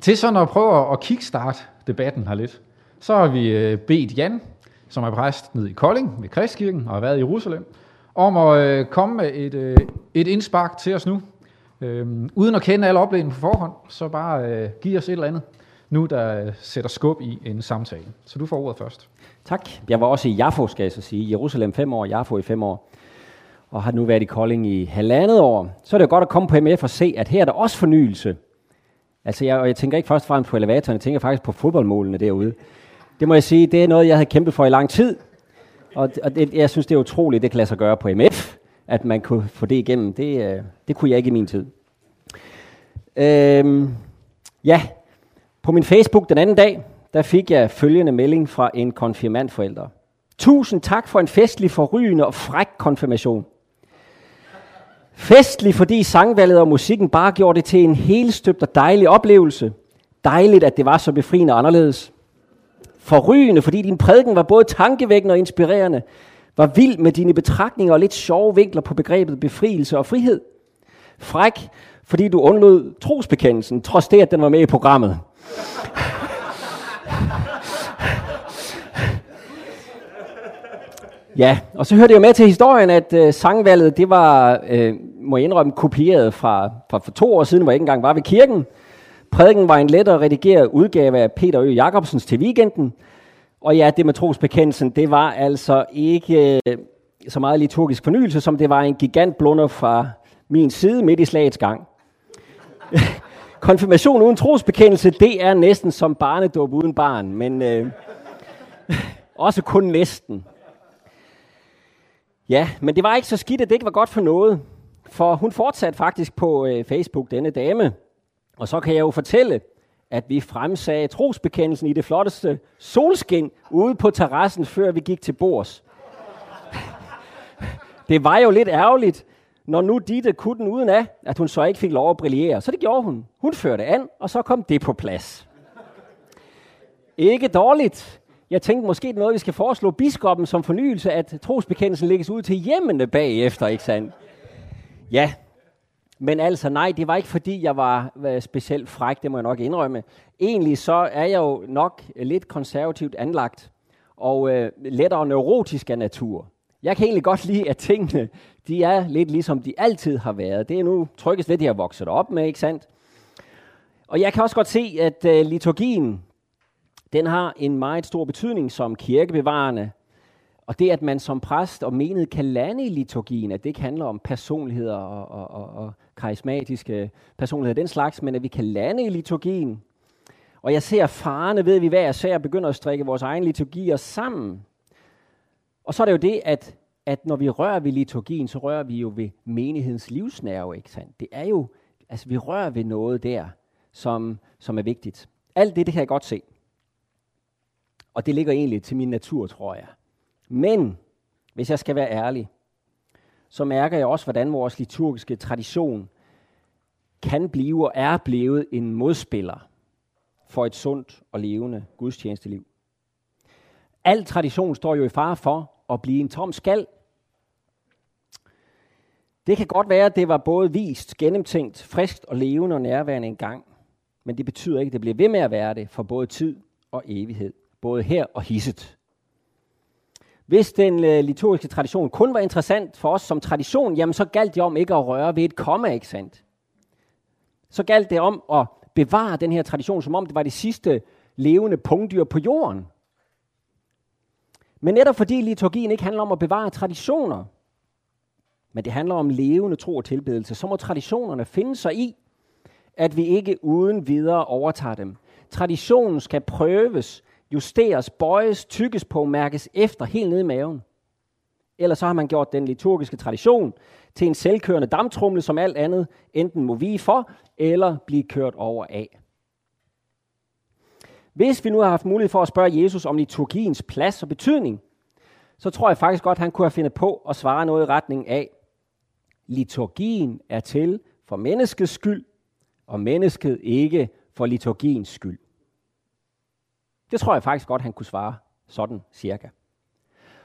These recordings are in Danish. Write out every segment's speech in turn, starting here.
til sådan at prøve at kickstarte debatten her lidt, så har vi øh, bedt Jan, som er præst nede i Kolding ved Kristkirken og har været i Jerusalem, om at øh, komme med et, øh, et indspark til os nu. Øhm, uden at kende alle oplevelserne på forhånd, så bare øh, giv os et eller andet nu, der sætter skub i en samtale. Så du får ordet først. Tak. Jeg var også i Jaffo, skal jeg så sige. Jerusalem fem år, Jaffo i fem år. Og har nu været i Kolding i halvandet år. Så er det jo godt at komme på MF og se, at her er der også fornyelse. Altså, jeg, og jeg tænker ikke først og fremmest på elevatoren, jeg tænker faktisk på fodboldmålene derude. Det må jeg sige, det er noget, jeg havde kæmpet for i lang tid. Og, og det, jeg synes, det er utroligt, det kan lade sig gøre på MF, at man kunne få det igennem. Det, øh, det kunne jeg ikke i min tid. Øhm, ja, på min Facebook den anden dag, der fik jeg følgende melding fra en konfirmandforælder. Tusind tak for en festlig, forrygende og fræk konfirmation. Festlig, fordi sangvalget og musikken bare gjorde det til en helt støbt og dejlig oplevelse. Dejligt, at det var så befriende og anderledes. Forrygende, fordi din prædiken var både tankevækkende og inspirerende. Var vild med dine betragtninger og lidt sjove vinkler på begrebet befrielse og frihed. Fræk, fordi du undlod trosbekendelsen, trods det, at den var med i programmet. Ja, og så hørte jeg med til historien, at øh, sangvalget, det var, øh, må jeg indrømme, kopieret fra, fra for to år siden, hvor jeg ikke engang var ved kirken. Prædiken var en lettere redigeret udgave af Peter Ø. Jacobsens til weekenden. Og ja, det med trosbekendelsen, det var altså ikke øh, så meget liturgisk fornyelse, som det var en gigant blunder fra min side midt i slagets gang. Konfirmation uden trosbekendelse, det er næsten som barnedåb uden barn, men øh, også kun næsten. Ja, men det var ikke så skidt, at det ikke var godt for noget. For hun fortsatte faktisk på øh, Facebook, denne dame. Og så kan jeg jo fortælle, at vi fremsagde trosbekendelsen i det flotteste solskin ude på terrassen, før vi gik til bords. det var jo lidt ærgerligt, når nu Ditte kunne den uden af, at hun så ikke fik lov at brillere. Så det gjorde hun. Hun førte an, og så kom det på plads. Ikke dårligt. Jeg tænkte måske det er noget, vi skal foreslå biskoppen som fornyelse, at trosbekendelsen lægges ud til hjemmene bagefter, ikke sandt? Ja, men altså nej, det var ikke fordi, jeg var specielt fræk, det må jeg nok indrømme. Egentlig så er jeg jo nok lidt konservativt anlagt, og øh, lettere neurotisk af natur. Jeg kan egentlig godt lide, at tingene de er lidt ligesom de altid har været. Det er nu trykkes lidt, jeg har vokset op med, ikke sandt? Og jeg kan også godt se, at øh, liturgien, den har en meget stor betydning som kirkebevarende. Og det, at man som præst og menighed kan lande i liturgien, at det ikke handler om personligheder og, og, og, og karismatiske personligheder, den slags, men at vi kan lande i liturgien. Og jeg ser farerne ved, at vi hver især begynder at strikke vores egen liturgier sammen. Og så er det jo det, at at når vi rører ved liturgien, så rører vi jo ved menighedens livsnerve, ikke sandt? Det er jo, altså vi rører ved noget der, som, som er vigtigt. Alt det, det kan jeg godt se. Og det ligger egentlig til min natur, tror jeg. Men, hvis jeg skal være ærlig, så mærker jeg også, hvordan vores liturgiske tradition kan blive og er blevet en modspiller for et sundt og levende gudstjenesteliv. Al tradition står jo i fare for at blive en tom skal. Det kan godt være, at det var både vist, gennemtænkt, friskt og levende og nærværende engang. Men det betyder ikke, at det bliver ved med at være det for både tid og evighed. Både her og hisset. Hvis den øh, liturgiske tradition kun var interessant for os som tradition, jamen så galt det om ikke at røre ved et komma, ikke sandt? Så galt det om at bevare den her tradition, som om det var det sidste levende pungdyr på jorden. Men netop fordi liturgien ikke handler om at bevare traditioner, men det handler om levende tro og tilbedelse, så må traditionerne finde sig i, at vi ikke uden videre overtager dem. Traditionen skal prøves, justeres, bøjes, tykkes på, mærkes efter helt ned i maven. Ellers så har man gjort den liturgiske tradition til en selvkørende damtrumle, som alt andet enten må vige for, eller blive kørt over af. Hvis vi nu har haft mulighed for at spørge Jesus om liturgiens plads og betydning, så tror jeg faktisk godt, at han kunne have fundet på at svare noget i retning af, liturgien er til for menneskets skyld, og mennesket ikke for liturgiens skyld. Det tror jeg faktisk godt, han kunne svare sådan cirka.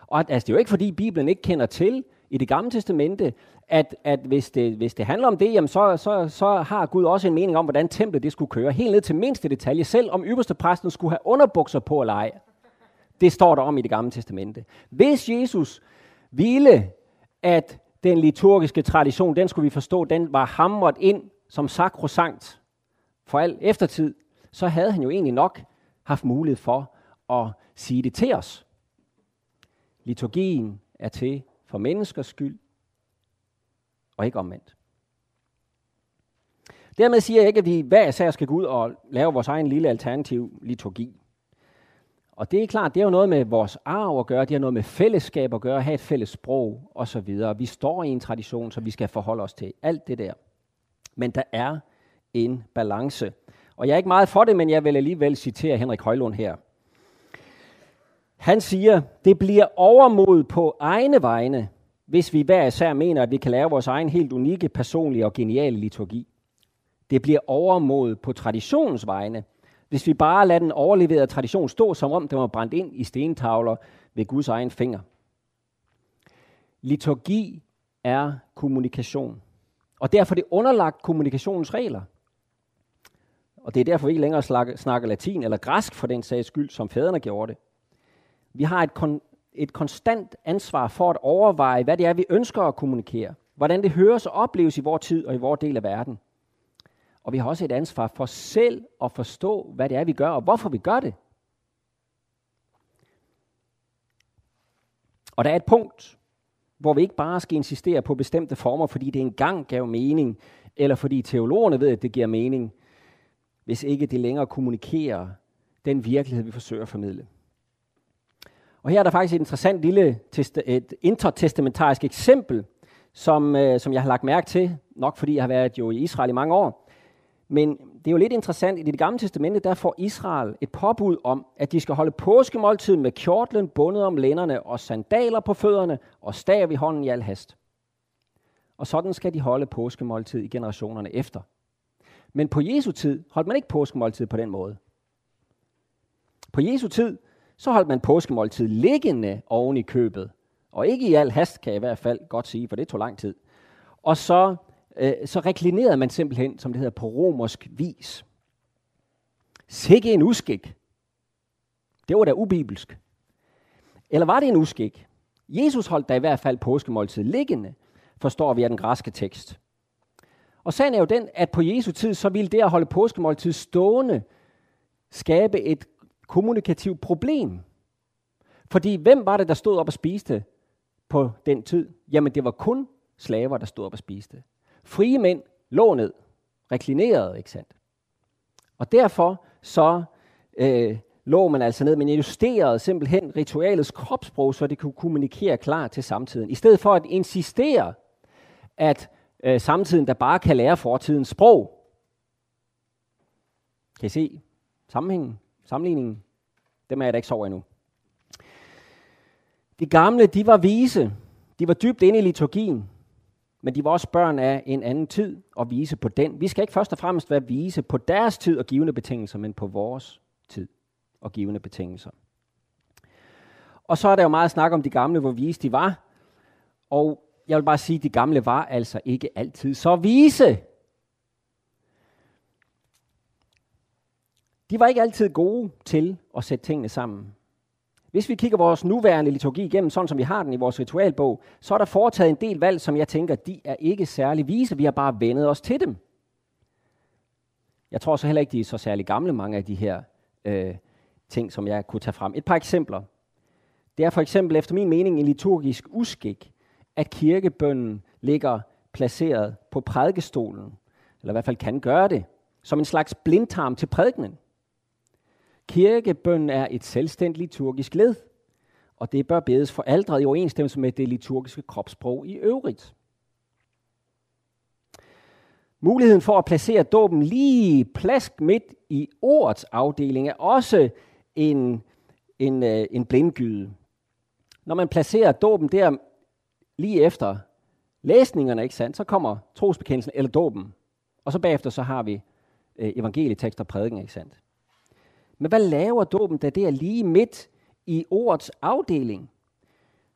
Og altså, det er jo ikke fordi Bibelen ikke kender til i det gamle testamente, at, at hvis, det, hvis det handler om det, jamen så, så, så har Gud også en mening om, hvordan templet det skulle køre. Helt ned til mindste detalje, selv om ypperste præsten skulle have underbukser på eller ej. Det står der om i det gamle testamente. Hvis Jesus ville, at den liturgiske tradition, den skulle vi forstå, den var hamret ind som sakrosankt for al eftertid, så havde han jo egentlig nok haft mulighed for at sige det til os. Liturgien er til for menneskers skyld, og ikke omvendt. Dermed siger jeg ikke, at vi hver især skal gå ud og lave vores egen lille alternativ liturgi. Og det er klart, det er jo noget med vores arv at gøre, det har noget med fællesskab at gøre, have et fælles sprog osv. Vi står i en tradition, så vi skal forholde os til alt det der. Men der er en balance. Og jeg er ikke meget for det, men jeg vil alligevel citere Henrik Højlund her. Han siger, det bliver overmod på egne vegne, hvis vi hver især mener, at vi kan lave vores egen helt unikke, personlige og geniale liturgi. Det bliver overmod på traditionens vegne, hvis vi bare lader den overleverede tradition stå, som om den var brændt ind i stentavler ved Guds egen finger. Liturgi er kommunikation. Og derfor er det underlagt kommunikationens regler. Og det er derfor, vi ikke længere snakker latin eller græsk for den sags skyld, som fædrene gjorde det. Vi har et, kon- et konstant ansvar for at overveje, hvad det er, vi ønsker at kommunikere. Hvordan det høres og opleves i vores tid og i vores del af verden. Og vi har også et ansvar for selv at forstå, hvad det er, vi gør, og hvorfor vi gør det. Og der er et punkt, hvor vi ikke bare skal insistere på bestemte former, fordi det engang gav mening, eller fordi teologerne ved, at det giver mening, hvis ikke det længere kommunikerer den virkelighed, vi forsøger at formidle. Og her er der faktisk et interessant lille et intertestamentarisk eksempel, som, øh, som jeg har lagt mærke til, nok fordi jeg har været jo i Israel i mange år. Men det er jo lidt interessant, i det gamle testamente, der får Israel et påbud om, at de skal holde påskemåltid med kjortlen bundet om lænderne og sandaler på fødderne og stav i hånden i al hast. Og sådan skal de holde påskemåltid i generationerne efter. Men på Jesu tid holdt man ikke påskemåltid på den måde. På Jesu tid, så holdt man påskemåltid liggende oven i købet. Og ikke i al hast, kan jeg i hvert fald godt sige, for det tog lang tid. Og så, øh, så reklinerede man simpelthen, som det hedder, på romersk vis. Sikke en uskik. Det var da ubibelsk. Eller var det en uskik? Jesus holdt da i hvert fald påskemåltid liggende, forstår vi af den græske tekst. Og sagen er jo den, at på Jesu tid, så ville det at holde påskemåltid stående skabe et kommunikativt problem. Fordi hvem var det, der stod op og spiste på den tid? Jamen det var kun slaver, der stod op og spiste. Frie mænd lå ned, reklinerede, ikke sandt? Og derfor så øh, lå man altså ned, men justerede simpelthen ritualets kropssprog, så det kunne kommunikere klar til samtiden. I stedet for at insistere, at øh, samtiden der bare kan lære fortidens sprog. Kan I se sammenhængen? sammenligningen, dem er jeg da ikke sover endnu. De gamle, de var vise. De var dybt inde i liturgien. Men de var også børn af en anden tid og vise på den. Vi skal ikke først og fremmest være vise på deres tid og givende betingelser, men på vores tid og givende betingelser. Og så er der jo meget snak om de gamle, hvor vise de var. Og jeg vil bare sige, at de gamle var altså ikke altid så vise. De var ikke altid gode til at sætte tingene sammen. Hvis vi kigger vores nuværende liturgi igennem, sådan som vi har den i vores ritualbog, så er der foretaget en del valg, som jeg tænker, de er ikke særlig vise. Vi har bare vendet os til dem. Jeg tror så heller ikke, de er så særlig gamle, mange af de her øh, ting, som jeg kunne tage frem. Et par eksempler. Det er for eksempel efter min mening en liturgisk uskik, at kirkebønden ligger placeret på prædikestolen, eller i hvert fald kan gøre det, som en slags blindtarm til prædikenen. Kirkebønden er et selvstændigt liturgisk led, og det bør bedes for aldret i overensstemmelse med det liturgiske kropssprog i øvrigt. Muligheden for at placere dåben lige plask midt i ordets afdeling er også en, en, øh, en blindgyde. Når man placerer dåben der lige efter læsningerne, ikke sandt, så kommer trosbekendelsen eller dåben. Og så bagefter så har vi øh, evangelietekst og prædiken, ikke sandt? Men hvad laver dåben, da det er lige midt i ordets afdeling?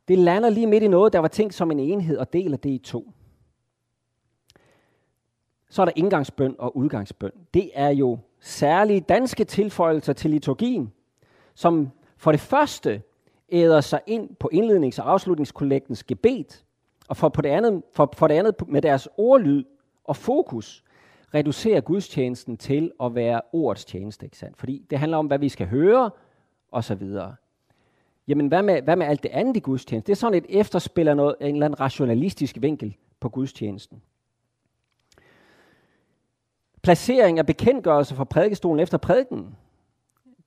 Det lander lige midt i noget, der var tænkt som en enhed, og deler det i to. Så er der indgangsbøn og udgangsbøn. Det er jo særlige danske tilføjelser til liturgien, som for det første æder sig ind på indlednings- og afslutningskollektens gebet, og for, på det andet, for, for det andet med deres ordlyd og fokus reducerer gudstjenesten til at være ordets tjeneste. Ikke sandt? Fordi det handler om, hvad vi skal høre, og så videre. Jamen, hvad med, hvad med alt det andet i gudstjenesten? Det er sådan et efterspiller noget, en eller anden rationalistisk vinkel på gudstjenesten. Placering af bekendtgørelse for prædikestolen efter prædiken.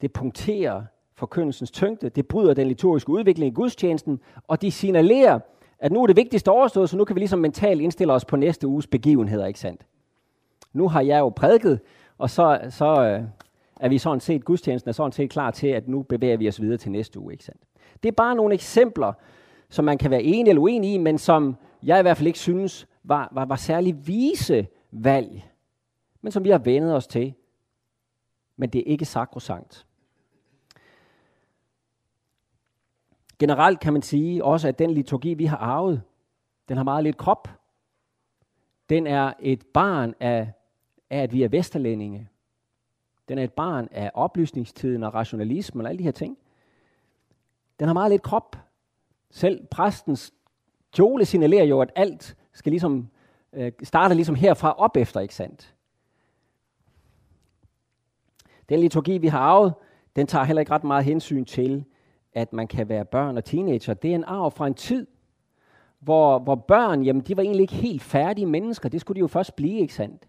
Det punkterer forkyndelsens tyngde, det bryder den liturgiske udvikling i gudstjenesten, og de signalerer, at nu er det vigtigste overstået, så nu kan vi ligesom mentalt indstille os på næste uges begivenheder, ikke sandt? Nu har jeg jo prædiket, og så, så øh, er vi sådan set, gudstjenesten er sådan set klar til, at nu bevæger vi os videre til næste uge, ikke sandt? Det er bare nogle eksempler, som man kan være enig eller uenig i, men som jeg i hvert fald ikke synes var, var, var særlig vise valg, men som vi har vendet os til. Men det er ikke sakrosankt. Generelt kan man sige også, at den liturgi, vi har arvet, den har meget lidt krop. Den er et barn af, af at vi er vesterlændinge. Den er et barn af oplysningstiden og rationalismen og alle de her ting. Den har meget lidt krop. Selv præstens kjole signalerer jo, at alt skal ligesom, øh, starte ligesom herfra op efter, ikke sandt? Den liturgi, vi har arvet, den tager heller ikke ret meget hensyn til, at man kan være børn og teenager. Det er en arv fra en tid, hvor, hvor børn, jamen de var egentlig ikke helt færdige mennesker. Det skulle de jo først blive, ikke sandt?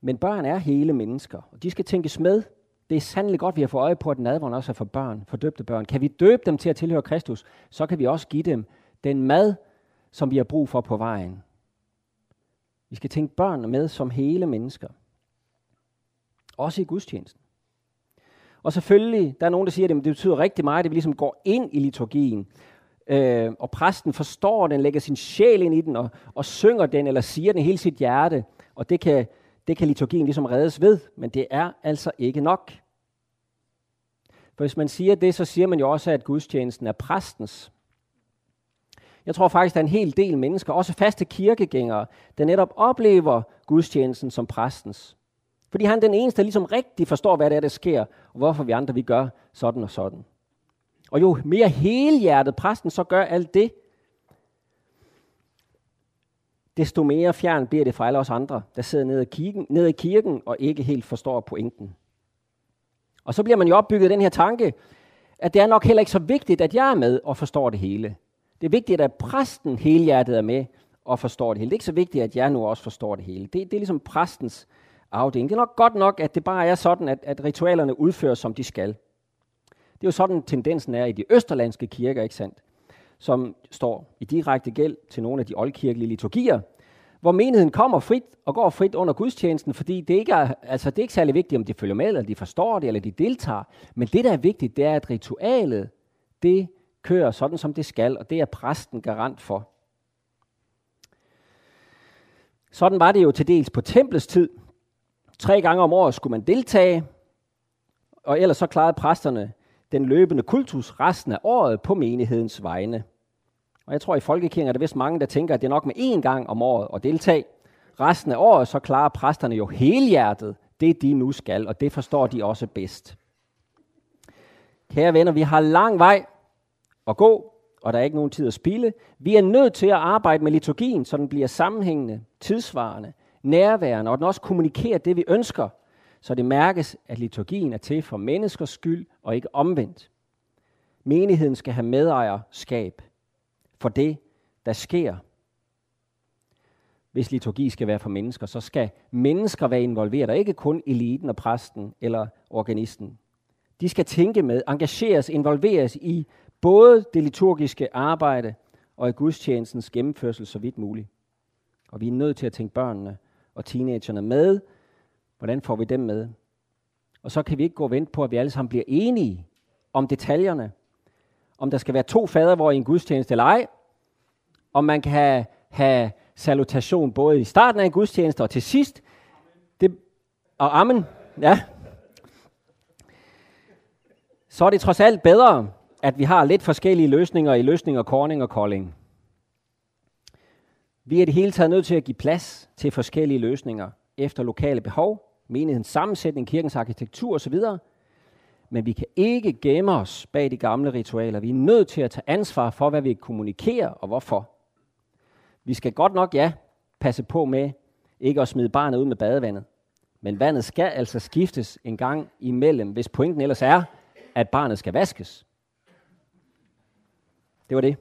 Men børn er hele mennesker, og de skal tænkes med. Det er sandelig godt, at vi har fået øje på, at nadvånd også er for børn, for døbte børn. Kan vi døbe dem til at tilhøre Kristus, så kan vi også give dem den mad, som vi har brug for på vejen. Vi skal tænke børn med som hele mennesker. Også i gudstjenesten. Og selvfølgelig, der er nogen, der siger, at det betyder rigtig meget, at vi ligesom går ind i liturgien. Øh, og præsten forstår den, lægger sin sjæl ind i den, og, og synger den, eller siger den hele sit hjerte. Og det kan, det kan liturgien ligesom reddes ved, men det er altså ikke nok. For hvis man siger det, så siger man jo også, at gudstjenesten er præstens. Jeg tror faktisk, der er en hel del mennesker, også faste kirkegængere, der netop oplever gudstjenesten som præstens. Fordi han er den eneste, der ligesom rigtig forstår, hvad det er, der sker, og hvorfor vi andre vi gør sådan og sådan. Og jo mere helhjertet præsten så gør alt det, desto mere fjern bliver det fra alle os andre, der sidder nede i, kirken, nede i kirken og ikke helt forstår pointen. Og så bliver man jo opbygget den her tanke, at det er nok heller ikke så vigtigt, at jeg er med og forstår det hele. Det er vigtigt, at præsten helhjertet er med og forstår det hele. Det er ikke så vigtigt, at jeg nu også forstår det hele. Det, det er ligesom præstens afdeling. Det er nok godt nok, at det bare er sådan, at, at ritualerne udføres, som de skal. Det er jo sådan, tendensen er i de østerlandske kirker, ikke sandt? Som står i direkte gæld til nogle af de oldkirkelige liturgier, hvor menigheden kommer frit og går frit under gudstjenesten, fordi det ikke er, altså det er ikke særlig vigtigt, om de følger med, eller de forstår det, eller de deltager. Men det, der er vigtigt, det er, at ritualet, det kører sådan, som det skal, og det er præsten garant for. Sådan var det jo til dels på templets tid, Tre gange om året skulle man deltage, og ellers så klarede præsterne den løbende kultus resten af året på menighedens vegne. Og jeg tror, i folkekirken er der vist mange, der tænker, at det er nok med én gang om året at deltage. Resten af året, så klarer præsterne jo helhjertet det, de nu skal, og det forstår de også bedst. Kære venner, vi har lang vej at gå, og der er ikke nogen tid at spille. Vi er nødt til at arbejde med liturgien, så den bliver sammenhængende, tidsvarende, nærværende, og den også kommunikerer det, vi ønsker, så det mærkes, at liturgien er til for menneskers skyld og ikke omvendt. Menigheden skal have medejerskab for det, der sker. Hvis liturgi skal være for mennesker, så skal mennesker være involveret, og ikke kun eliten og præsten eller organisten. De skal tænke med, engageres, involveres i både det liturgiske arbejde og i gudstjenestens gennemførsel så vidt muligt. Og vi er nødt til at tænke børnene og teenagerne med. Hvordan får vi dem med? Og så kan vi ikke gå og vente på, at vi alle sammen bliver enige om detaljerne. Om der skal være to fadervor i en gudstjeneste eller ej. Om man kan have, have salutation både i starten af en gudstjeneste og til sidst. Det, og amen. Ja. Så er det trods alt bedre, at vi har lidt forskellige løsninger i løsninger, Corning og Kolding. Vi er det hele taget nødt til at give plads til forskellige løsninger efter lokale behov, menighedens sammensætning, kirkens arkitektur osv., men vi kan ikke gemme os bag de gamle ritualer. Vi er nødt til at tage ansvar for, hvad vi kommunikerer og hvorfor. Vi skal godt nok, ja, passe på med ikke at smide barnet ud med badevandet. Men vandet skal altså skiftes en gang imellem, hvis pointen ellers er, at barnet skal vaskes. Det var det.